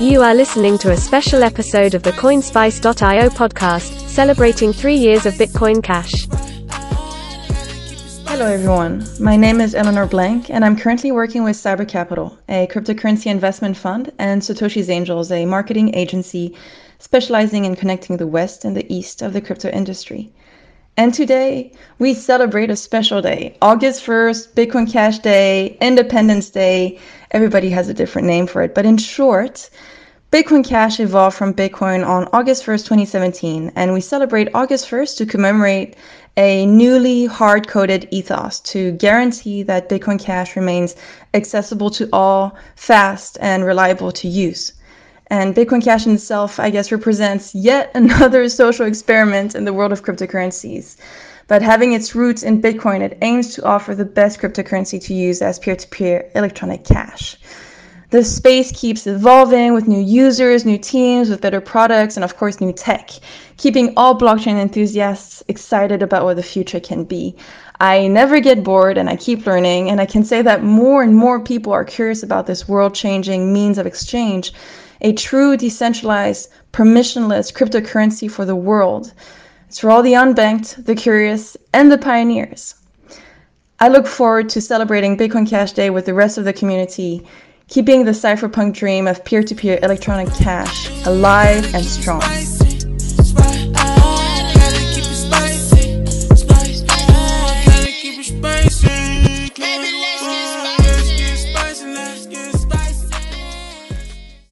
You are listening to a special episode of the Coinspice.io podcast, celebrating three years of Bitcoin Cash. Hello, everyone. My name is Eléonore Blanc, and I'm currently working with Cyber Capital, a cryptocurrency investment fund, and Satoshi's Angels, a marketing agency specializing in connecting the West and the East of the crypto industry. And today we celebrate a special day August 1st, Bitcoin Cash Day, Independence Day. Everybody has a different name for it. But in short, Bitcoin Cash evolved from Bitcoin on August 1st, 2017. And we celebrate August 1st to commemorate a newly hard coded ethos to guarantee that Bitcoin Cash remains accessible to all, fast, and reliable to use. And Bitcoin Cash itself, I guess, represents yet another social experiment in the world of cryptocurrencies. But having its roots in Bitcoin, it aims to offer the best cryptocurrency to use as peer to peer electronic cash. The space keeps evolving with new users, new teams, with better products, and of course, new tech, keeping all blockchain enthusiasts excited about what the future can be. I never get bored and I keep learning, and I can say that more and more people are curious about this world changing means of exchange a true decentralized, permissionless cryptocurrency for the world. It's for all the unbanked, the curious, and the pioneers. I look forward to celebrating Bitcoin Cash Day with the rest of the community, keeping the cypherpunk dream of peer to peer electronic cash alive and strong.